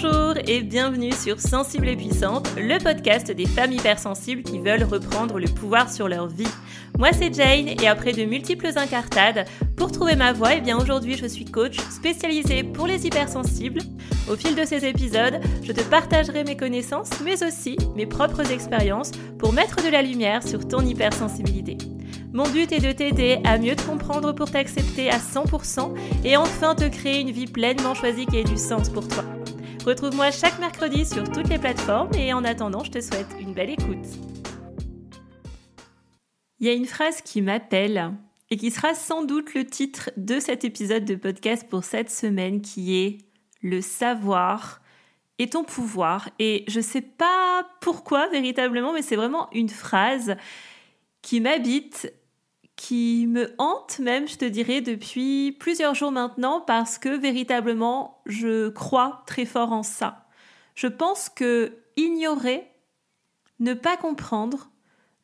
Bonjour et bienvenue sur Sensible et Puissante, le podcast des femmes hypersensibles qui veulent reprendre le pouvoir sur leur vie. Moi c'est Jane et après de multiples incartades, pour trouver ma voie, eh bien aujourd'hui je suis coach spécialisée pour les hypersensibles. Au fil de ces épisodes, je te partagerai mes connaissances mais aussi mes propres expériences pour mettre de la lumière sur ton hypersensibilité. Mon but est de t'aider à mieux te comprendre pour t'accepter à 100% et enfin te créer une vie pleinement choisie qui ait du sens pour toi. Retrouve-moi chaque mercredi sur toutes les plateformes et en attendant, je te souhaite une belle écoute. Il y a une phrase qui m'appelle et qui sera sans doute le titre de cet épisode de podcast pour cette semaine qui est le savoir et ton pouvoir. Et je sais pas pourquoi véritablement, mais c'est vraiment une phrase qui m'habite qui me hante même, je te dirais, depuis plusieurs jours maintenant, parce que véritablement, je crois très fort en ça. Je pense que ignorer, ne pas comprendre,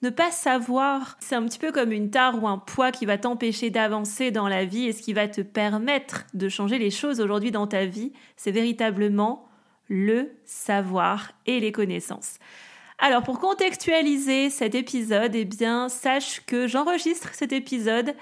ne pas savoir, c'est un petit peu comme une tare ou un poids qui va t'empêcher d'avancer dans la vie et ce qui va te permettre de changer les choses aujourd'hui dans ta vie, c'est véritablement le savoir et les connaissances. Alors pour contextualiser cet épisode, eh bien sache que j'enregistre cet épisode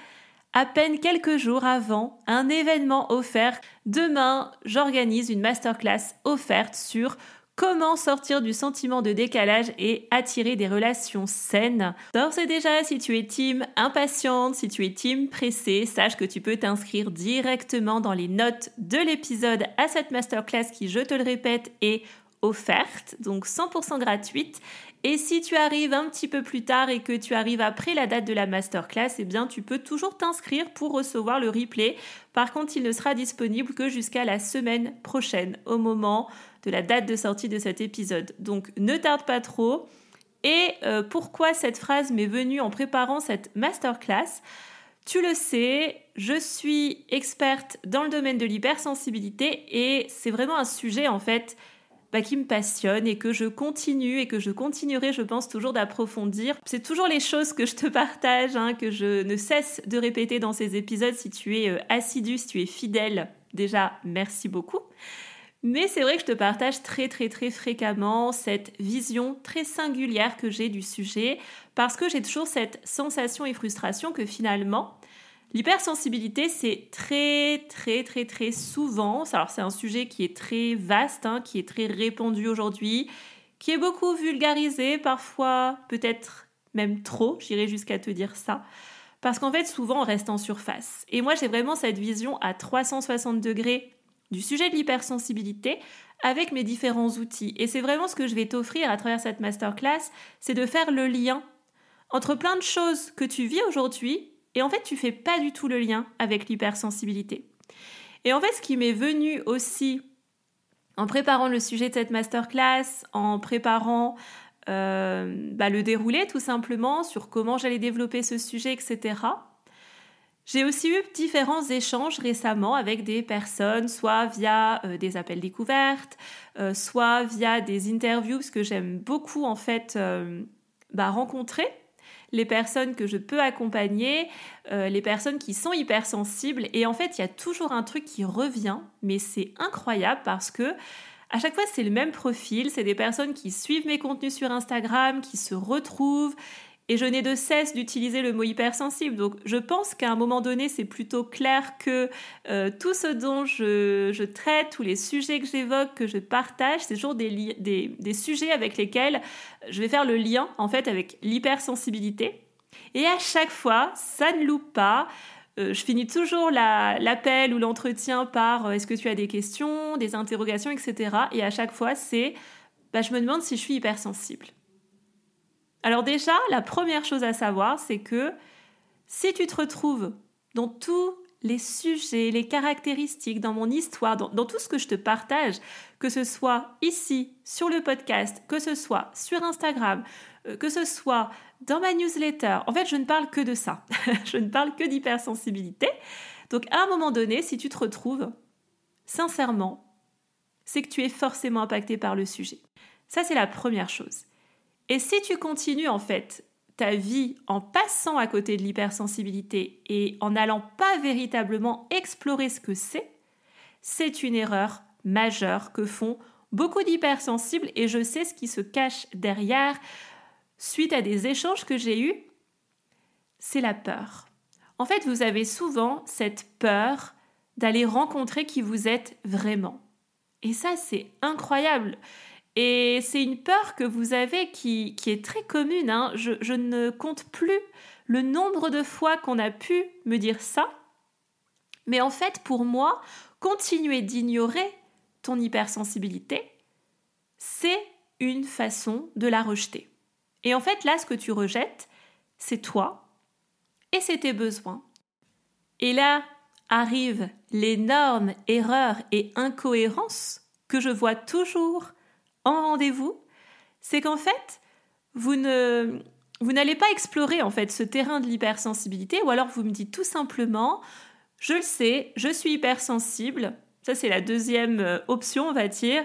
à peine quelques jours avant un événement offert. Demain, j'organise une masterclass offerte sur Comment sortir du sentiment de décalage et attirer des relations saines D'ores et déjà, si tu es team impatiente, si tu es team pressée, sache que tu peux t'inscrire directement dans les notes de l'épisode à cette masterclass qui, je te le répète, est offerte, donc 100% gratuite. Et si tu arrives un petit peu plus tard et que tu arrives après la date de la masterclass, eh bien tu peux toujours t'inscrire pour recevoir le replay. Par contre, il ne sera disponible que jusqu'à la semaine prochaine, au moment de la date de sortie de cet épisode. Donc ne tarde pas trop. Et euh, pourquoi cette phrase m'est venue en préparant cette masterclass? Tu le sais, je suis experte dans le domaine de l'hypersensibilité et c'est vraiment un sujet en fait bah, qui me passionne et que je continue et que je continuerai, je pense, toujours d'approfondir. C'est toujours les choses que je te partage, hein, que je ne cesse de répéter dans ces épisodes. Si tu es euh, assidu, si tu es fidèle, déjà, merci beaucoup. Mais c'est vrai que je te partage très très très fréquemment cette vision très singulière que j'ai du sujet parce que j'ai toujours cette sensation et frustration que finalement, L'hypersensibilité, c'est très, très, très, très souvent, alors c'est un sujet qui est très vaste, hein, qui est très répandu aujourd'hui, qui est beaucoup vulgarisé, parfois peut-être même trop, j'irai jusqu'à te dire ça. Parce qu'en fait, souvent, on reste en surface. Et moi, j'ai vraiment cette vision à 360 degrés du sujet de l'hypersensibilité avec mes différents outils. Et c'est vraiment ce que je vais t'offrir à travers cette masterclass, c'est de faire le lien entre plein de choses que tu vis aujourd'hui et en fait, tu fais pas du tout le lien avec l'hypersensibilité. Et en fait, ce qui m'est venu aussi en préparant le sujet de cette masterclass, en préparant euh, bah, le déroulé tout simplement sur comment j'allais développer ce sujet, etc. J'ai aussi eu différents échanges récemment avec des personnes, soit via euh, des appels découvertes, euh, soit via des interviews, parce que j'aime beaucoup en fait bah, rencontrer les personnes que je peux accompagner, euh, les personnes qui sont hypersensibles. Et en fait, il y a toujours un truc qui revient, mais c'est incroyable parce que à chaque fois, c'est le même profil. C'est des personnes qui suivent mes contenus sur Instagram, qui se retrouvent et je n'ai de cesse d'utiliser le mot hypersensible. Donc je pense qu'à un moment donné, c'est plutôt clair que euh, tout ce dont je, traite, tous les sujets que j'évoque, que je partage, c'est toujours des, des, sujets avec lesquels je vais faire le lien en fait avec l'hypersensibilité. Et à chaque fois, ça ne loupe pas. Euh, je finis toujours l'appel ou l'entretien par euh, est-ce que tu as des questions, des interrogations, etc. Et à chaque fois, c'est bah, je me demande si je suis hypersensible. Alors déjà, la première chose à savoir, c'est que si tu te retrouves dans tous les sujets, les caractéristiques, dans mon histoire, dans, tout ce que je te partage, que ce soit ici, sur le podcast, que ce soit sur Instagram, euh, que ce soit dans ma newsletter, en fait, je ne parle que de ça. je ne parle que d'hypersensibilité. Donc à un moment donné, si tu te retrouves, sincèrement, c'est que tu es forcément impacté par le sujet. Ça, c'est la première chose. Et si tu continues en fait ta vie en passant à côté de l'hypersensibilité et en n'allant pas véritablement explorer ce que c'est, c'est une erreur majeure que font beaucoup d'hypersensibles et je sais ce qui se cache derrière suite à des échanges que j'ai eus. C'est la peur. En fait, vous avez souvent cette peur d'aller rencontrer qui vous êtes vraiment. Et ça, c'est incroyable. Et c'est une peur que vous avez qui, est très commune. Hein. Je, je ne compte plus le nombre de fois qu'on a pu me dire ça. Mais en fait, pour moi, continuer d'ignorer ton hypersensibilité, c'est une façon de la rejeter. Et en fait, là, ce que tu rejettes, c'est toi et c'est tes besoins. Et là arrivent l'énorme erreur et incohérence que je vois toujours en rendez-vous, c'est qu'en fait, vous ne vous n'allez pas explorer en fait ce terrain de l'hypersensibilité ou alors vous me dites tout simplement je le sais, je suis hypersensible. Ça c'est la deuxième euh, option, on va dire.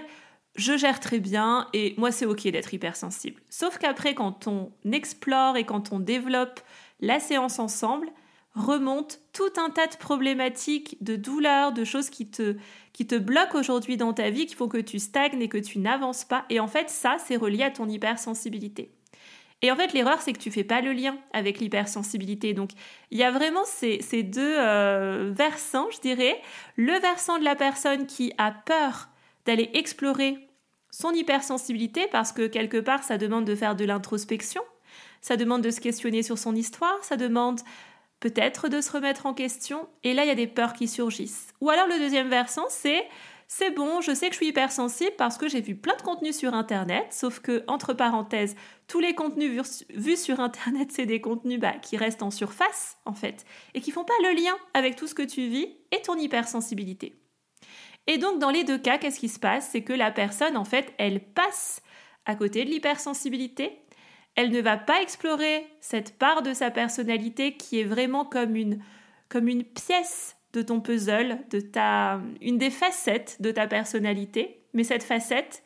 Je gère très bien et moi c'est OK d'être hypersensible. Sauf qu'après quand on explore et quand on développe la séance ensemble, remonte tout un tas de problématiques, de douleurs, de choses qui te, qui te bloquent aujourd'hui dans ta vie, qui font que tu stagnes et que tu n'avances pas. Et en fait, ça, c'est relié à ton hypersensibilité. Et en fait, l'erreur, c'est que tu fais pas le lien avec l'hypersensibilité. Donc, il y a vraiment ces, ces deux euh, versants, je dirais. Le versant de la personne qui a peur d'aller explorer son hypersensibilité parce que quelque part, ça demande de faire de l'introspection, ça demande de se questionner sur son histoire, ça demande peut-être de se remettre en question, et là il y a des peurs qui surgissent. Ou alors le deuxième versant, c'est c'est bon, je sais que je suis hypersensible parce que j'ai vu plein de contenus sur Internet, sauf que, entre parenthèses, tous les contenus vus, sur Internet, c'est des contenus bah, qui restent en surface, en fait, et qui font pas le lien avec tout ce que tu vis et ton hypersensibilité. Et donc, dans les deux cas, qu'est-ce qui se passe? C'est que la personne, en fait, elle passe à côté de l'hypersensibilité, elle ne va pas explorer cette part de sa personnalité qui est vraiment comme une, comme une pièce de ton puzzle, de ta, une des facettes de ta personnalité. Mais cette facette,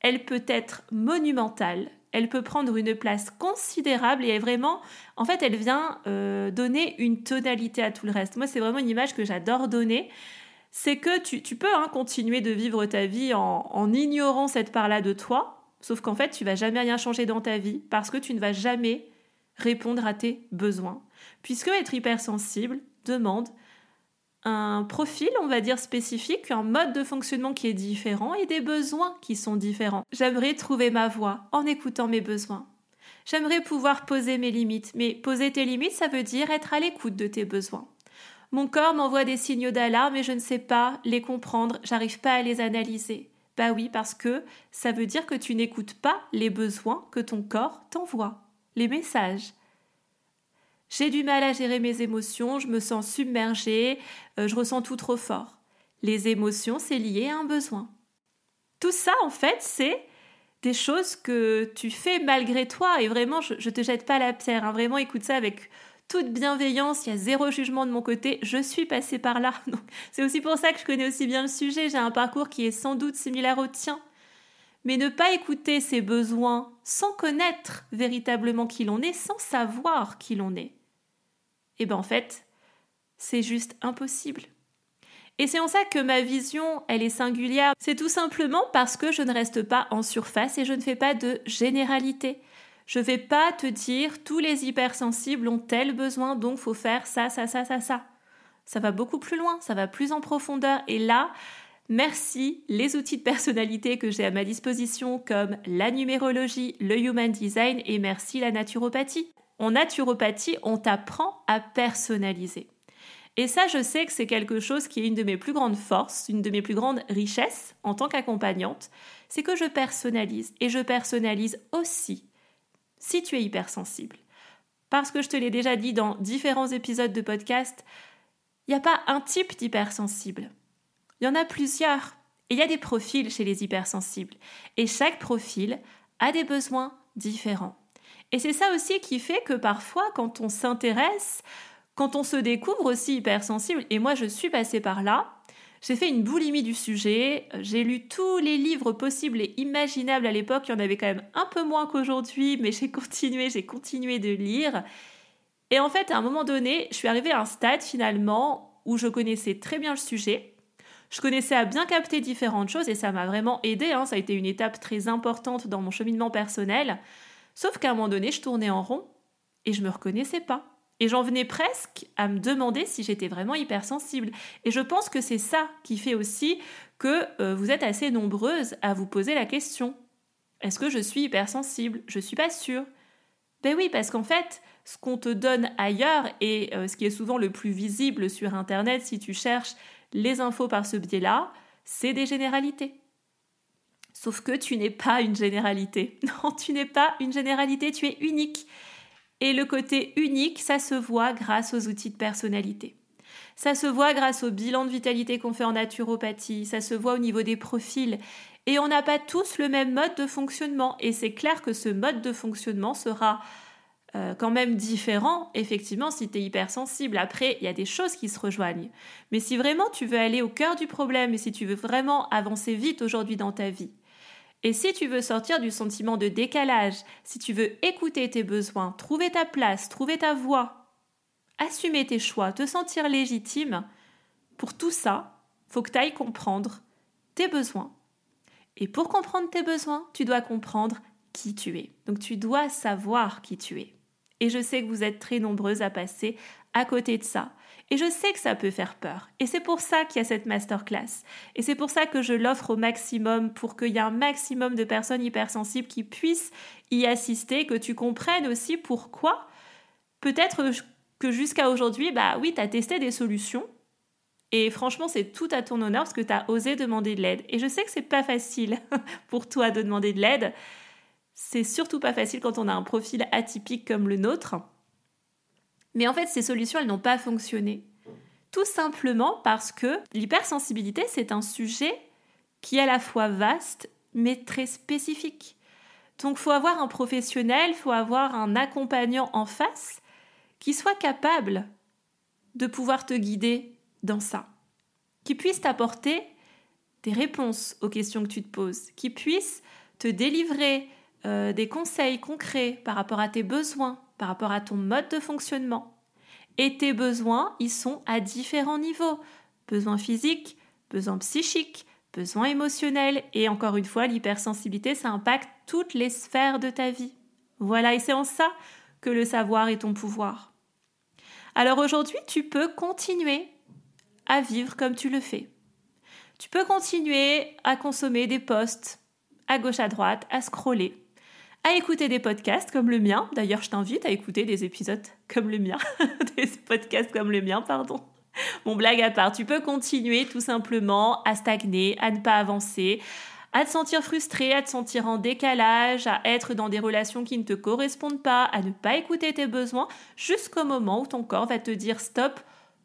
elle peut être monumentale, elle peut prendre une place considérable et est vraiment, en fait, elle vient euh, donner une tonalité à tout le reste. Moi, c'est vraiment une image que j'adore donner. C'est que tu, peux hein, continuer de vivre ta vie en, en ignorant cette part-là de toi, Sauf qu'en fait, tu vas jamais rien changer dans ta vie parce que tu ne vas jamais répondre à tes besoins. Puisque être hypersensible demande un profil, on va dire, spécifique, un mode de fonctionnement qui est différent et des besoins qui sont différents. J'aimerais trouver ma voie en écoutant mes besoins. J'aimerais pouvoir poser mes limites, mais poser tes limites, ça veut dire être à l'écoute de tes besoins. Mon corps m'envoie des signaux d'alarme et je ne sais pas les comprendre, j'arrive pas à les analyser. Bah oui, parce que ça veut dire que tu n'écoutes pas les besoins que ton corps t'envoie, les messages. J'ai du mal à gérer mes émotions, je me sens submergée, euh, je ressens tout trop fort. Les émotions, c'est lié à un besoin. Tout ça, en fait, c'est des choses que tu fais malgré toi. Et vraiment, je, ne te jette pas la pierre. Hein. Vraiment, écoute ça avec toute bienveillance, il y a zéro jugement de mon côté, je suis passée par là. C'est aussi pour ça que je connais aussi bien le sujet, j'ai un parcours qui est sans doute similaire au tien. Mais ne pas écouter ses besoins sans connaître véritablement qui l'on est, sans savoir qui l'on est, eh bien en fait, c'est juste impossible. Et c'est en ça que ma vision, elle est singulière. C'est tout simplement parce que je ne reste pas en surface et je ne fais pas de généralité. Je vais pas te dire tous les hypersensibles ont tel besoin, donc faut faire ça, ça, ça, ça, ça. Ça va beaucoup plus loin, ça va plus en profondeur. Et là, merci les outils de personnalité que j'ai à ma disposition comme la numérologie, le human design et merci la naturopathie. En naturopathie, on t'apprend à personnaliser. Et ça, je sais que c'est quelque chose qui est une de mes plus grandes forces, une de mes plus grandes richesses en tant qu'accompagnante, c'est que je personnalise. Et je personnalise aussi si tu es hypersensible. Parce que je te l'ai déjà dit dans différents épisodes de podcast, il n'y a pas un type d'hypersensible. Il y en a plusieurs. Et il y a des profils chez les hypersensibles. Et chaque profil a des besoins différents. Et c'est ça aussi qui fait que parfois, quand on s'intéresse, quand on se découvre aussi hypersensible, et moi je suis passée par là, j'ai fait une boulimie du sujet, j'ai lu tous les livres possibles et imaginables à l'époque, il y en avait quand même un peu moins qu'aujourd'hui, mais j'ai continué, j'ai continué de lire. Et en fait, à un moment donné, je suis arrivée à un stade finalement où je connaissais très bien le sujet, Je connaissais à bien capter différentes choses et ça m'a vraiment aidé. Hein. Ça a été une étape très importante dans mon cheminement personnel. Sauf qu'à un moment donné, je tournais en rond et je me reconnaissais pas. Et j'en venais presque à me demander si j'étais vraiment hypersensible. Et je pense que c'est ça qui fait aussi que euh, vous êtes assez nombreuses à vous poser la question. Est-ce que je suis hypersensible? Je suis pas sûre. Ben oui, parce qu'en fait, ce qu'on te donne ailleurs et euh, ce qui est souvent le plus visible sur Internet si tu cherches les infos par ce biais-là, c'est des généralités. Sauf que tu n'es pas une généralité. Non, tu n'es pas une généralité, tu es unique. Et le côté unique, ça se voit grâce aux outils de personnalité. Ça se voit grâce au bilan de vitalité qu'on fait en naturopathie, ça se voit au niveau des profils. Et on n'a pas tous le même mode de fonctionnement. Et c'est clair que ce mode de fonctionnement sera euh, quand même différent, effectivement, si tu es hypersensible. Après, il y a des choses qui se rejoignent. Mais si vraiment tu veux aller au cœur du problème et si tu veux vraiment avancer vite aujourd'hui dans ta vie, et si tu veux sortir du sentiment de décalage, si tu veux écouter tes besoins, trouver ta place, trouver ta voix, assumer tes choix, te sentir légitime, pour tout ça, faut que tu ailles comprendre tes besoins. Et pour comprendre tes besoins, tu dois comprendre qui tu es. Donc tu dois savoir qui tu es. Et je sais que vous êtes très nombreuses à passer à côté de ça. Et je sais que ça peut faire peur. Et c'est pour ça qu'il y a cette masterclass. Et c'est pour ça que je l'offre au maximum, pour qu'il y ait un maximum de personnes hypersensibles qui puissent y assister, que tu comprennes aussi pourquoi. Peut-être que jusqu'à aujourd'hui, bah oui, tu as testé des solutions. Et franchement, c'est tout à ton honneur parce que tu as osé demander de l'aide. Et je sais que c'est pas facile pour toi de demander de l'aide. C'est surtout pas facile quand on a un profil atypique comme le nôtre. Mais en fait, ces solutions, elles n'ont pas fonctionné. Tout simplement parce que l'hypersensibilité, c'est un sujet qui est à la fois vaste, mais très spécifique. Donc, faut avoir un professionnel, faut avoir un accompagnant en face qui soit capable de pouvoir te guider dans ça, qui puisse t'apporter des réponses aux questions que tu te poses, qui puisse te délivrer euh, des conseils concrets par rapport à tes besoins, par rapport à ton mode de fonctionnement. Et tes besoins, ils sont à différents niveaux. Besoins physiques, besoins psychiques, besoins émotionnels. Et encore une fois, l'hypersensibilité, ça impacte toutes les sphères de ta vie. Voilà, et c'est en ça que le savoir est ton pouvoir. Alors aujourd'hui, tu peux continuer à vivre comme tu le fais. Tu peux continuer à consommer des posts à gauche à droite, à scroller à écouter des podcasts comme le mien. D'ailleurs, je t'invite à écouter des épisodes comme le mien, des podcasts comme le mien, pardon. Mon blague à part, tu peux continuer tout simplement à stagner, à ne pas avancer, à te sentir frustré, à te sentir en décalage, à être dans des relations qui ne te correspondent pas, à ne pas écouter tes besoins, jusqu'au moment où ton corps va te dire stop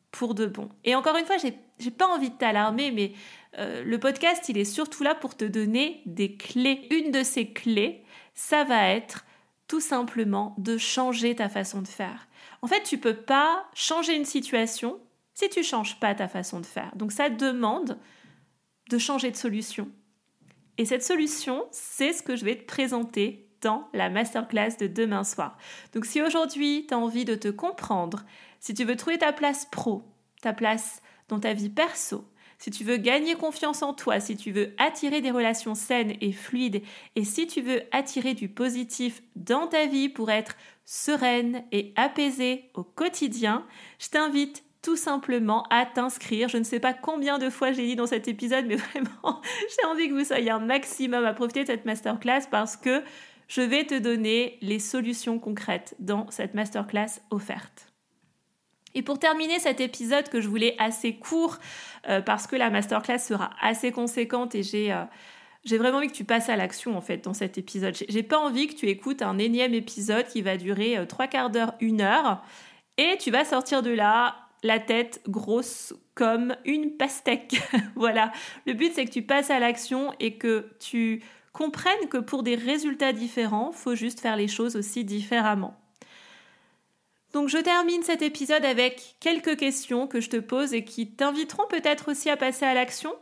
pour de bon. Et encore une fois, j'ai pas envie de t'alarmer, mais euh, le podcast, il est surtout là pour te donner des clés. Une de ces clés, ça va être tout simplement de changer ta façon de faire. En fait, tu peux pas changer une situation si tu changes pas ta façon de faire. Donc ça demande de changer de solution. Et cette solution, c'est ce que je vais te présenter dans la masterclass de demain soir. Donc si aujourd'hui tu as envie de te comprendre, si tu veux trouver ta place pro, ta place dans ta vie perso, si tu veux gagner confiance en toi, si tu veux attirer des relations saines et fluides, et si tu veux attirer du positif dans ta vie pour être sereine et apaisée au quotidien, je t'invite tout simplement à t'inscrire. Je ne sais pas combien de fois j'ai dit dans cet épisode, mais vraiment, j'ai envie que vous soyez un maximum à profiter de cette masterclass parce que je vais te donner les solutions concrètes dans cette masterclass offerte. Et pour terminer cet épisode que je voulais assez court, euh, parce que la masterclass sera assez conséquente et j'ai euh, j'ai vraiment envie que tu passes à l'action en fait dans cet épisode. J'ai pas envie que tu écoutes un énième épisode qui va durer euh, trois quarts d'heure, une heure, et tu vas sortir de là la tête grosse comme une pastèque. voilà. Le but c'est que tu passes à l'action et que tu comprennes que pour des résultats différents, faut juste faire les choses aussi différemment. Donc je termine cet épisode avec quelques questions que je te pose et qui t'inviteront peut-être aussi à passer à l'action,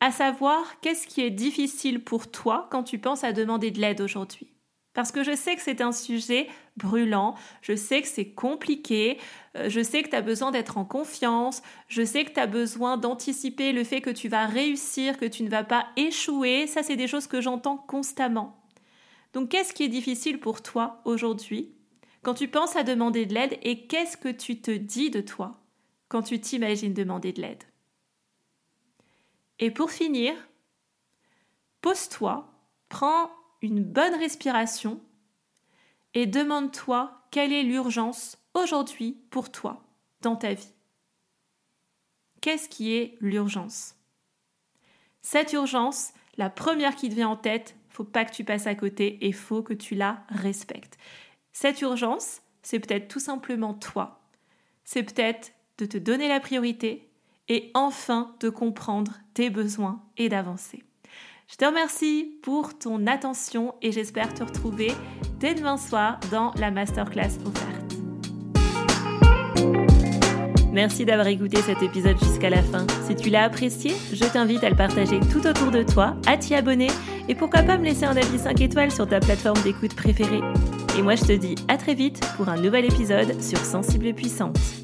à savoir qu'est-ce qui est difficile pour toi quand tu penses à demander de l'aide aujourd'hui? Parce que je sais que c'est un sujet brûlant, je sais que c'est compliqué, euh, je sais que tu as besoin d'être en confiance, je sais que tu as besoin d'anticiper le fait que tu vas réussir, que tu ne vas pas échouer. Ça, c'est des choses que j'entends constamment. Donc, qu'est-ce qui est difficile pour toi aujourd'hui? Quand tu penses à demander de l'aide et qu'est-ce que tu te dis de toi quand tu t'imagines demander de l'aide? Et pour finir, pose-toi, prends une bonne respiration et demande-toi quelle est l'urgence aujourd'hui pour toi dans ta vie. Qu'est-ce qui est l'urgence? Cette urgence, la première qui te vient en tête, faut pas que tu passes à côté et faut que tu la respectes. Cette urgence, c'est peut-être tout simplement toi. C'est peut-être de te donner la priorité et enfin de comprendre tes besoins et d'avancer. Je te remercie pour ton attention et j'espère te retrouver dès demain soir dans la masterclass offerte. Merci d'avoir écouté cet épisode jusqu'à la fin. Si tu l'as apprécié, je t'invite à le partager tout autour de toi, à t'y abonner et pourquoi pas me laisser un avis 5 étoiles sur ta plateforme d'écoute préférée. Et moi je te dis à très vite pour un nouvel épisode sur Sensible et Puissante.